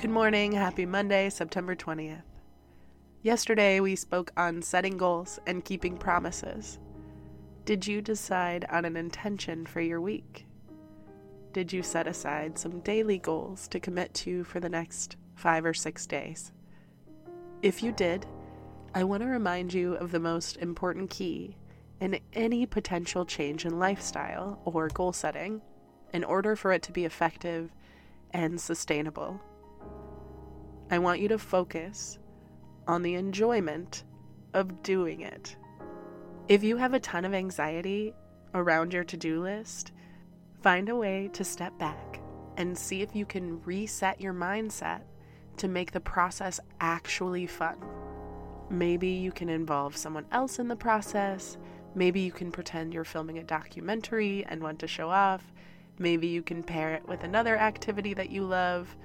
Good morning. Happy Monday, September 20th. Yesterday, we spoke on setting goals and keeping promises. Did you decide on an intention for your week? Did you set aside some daily goals to commit to for the next five or six days? If you did, I want to remind you of the most important key in any potential change in lifestyle or goal setting in order for it to be effective and sustainable. I want you to focus on the enjoyment of doing it. If you have a ton of anxiety around your to do list, find a way to step back and see if you can reset your mindset to make the process actually fun. Maybe you can involve someone else in the process. Maybe you can pretend you're filming a documentary and want to show off. Maybe you can pair it with another activity that you love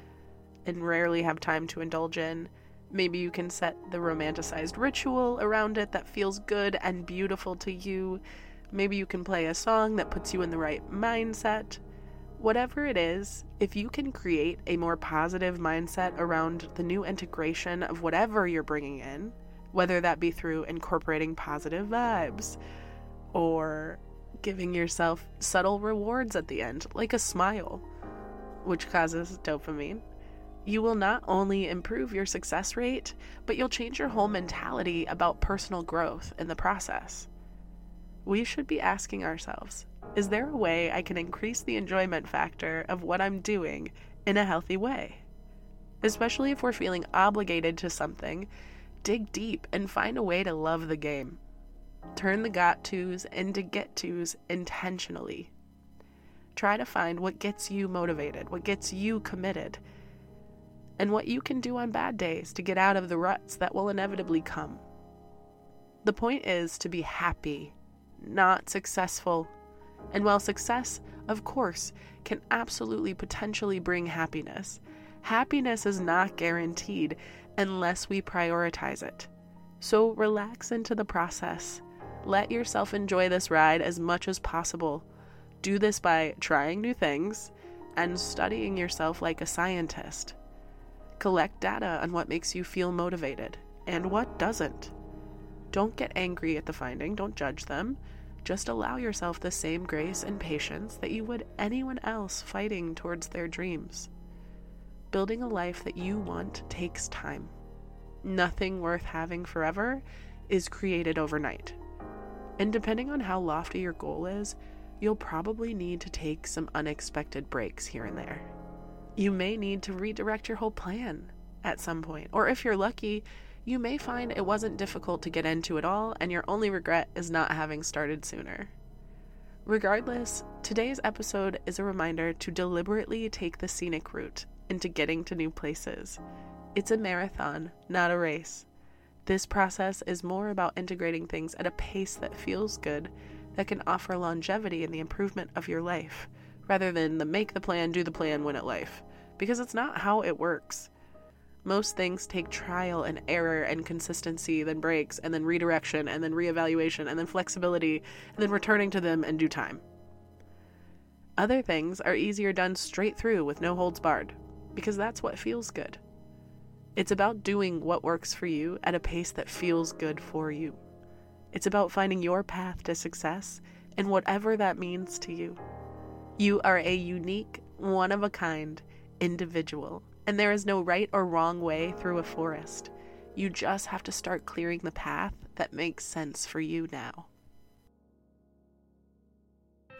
and rarely have time to indulge in. Maybe you can set the romanticized ritual around it that feels good and beautiful to you. Maybe you can play a song that puts you in the right mindset. Whatever it is, if you can create a more positive mindset around the new integration of whatever you're bringing in, whether that be through incorporating positive vibes or giving yourself subtle rewards at the end, like a smile, which causes dopamine, you will not only improve your success rate, but you'll change your whole mentality about personal growth in the process. We should be asking ourselves is there a way I can increase the enjoyment factor of what I'm doing in a healthy way? Especially if we're feeling obligated to something, dig deep and find a way to love the game. Turn the got tos into get tos intentionally. Try to find what gets you motivated, what gets you committed and what you can do on bad days to get out of the ruts that will inevitably come. The point is to be happy, not successful. And while success, of course, can absolutely potentially bring happiness, happiness is not guaranteed unless we prioritize it. So relax into the process. Let yourself enjoy this ride as much as possible. Do this by trying new things and studying yourself like a scientist. Collect data on what makes you feel motivated and what doesn't. Don't get angry at the finding, don't judge them. just allow yourself the same grace and patience that you would anyone else fighting towards their dreams. Building a life that you want takes time. Nothing worth having forever is created overnight. And depending on how lofty your goal is, you'll probably need to take some unexpected breaks here and there. You may need to redirect your whole plan at some point, or if you're lucky, you may find it wasn't difficult to get into it all, and your only regret is not having started sooner. Regardless, today's episode is a reminder to deliberately take the scenic route into getting to new places. It's a marathon, not a race. This process is more about integrating things at a pace that feels good, that can offer longevity in the improvement of your life, rather than the make the plan, do the plan, win at life, because it's not how it works. Most things take trial and error and consistency, then breaks, and then redirection, and then reevaluation, and then flexibility, and then returning to them in due time. Other things are easier done straight through with no holds barred, because that's what feels good. It's about doing what works for you at a pace that feels good for you. It's about finding your path to success and whatever that means to you. You are a unique, one of a kind individual, and there is no right or wrong way through a forest. You just have to start clearing the path that makes sense for you now.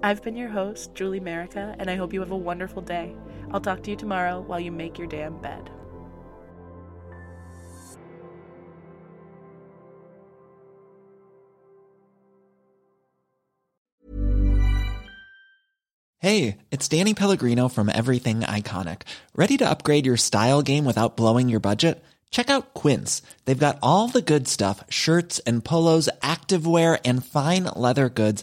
I've been your host, Julie Merica, and I hope you have a wonderful day. I'll talk to you tomorrow while you make your damn bed. Hey, it's Danny Pellegrino from Everything Iconic. Ready to upgrade your style game without blowing your budget? Check out Quince. They've got all the good stuff shirts and polos, activewear, and fine leather goods,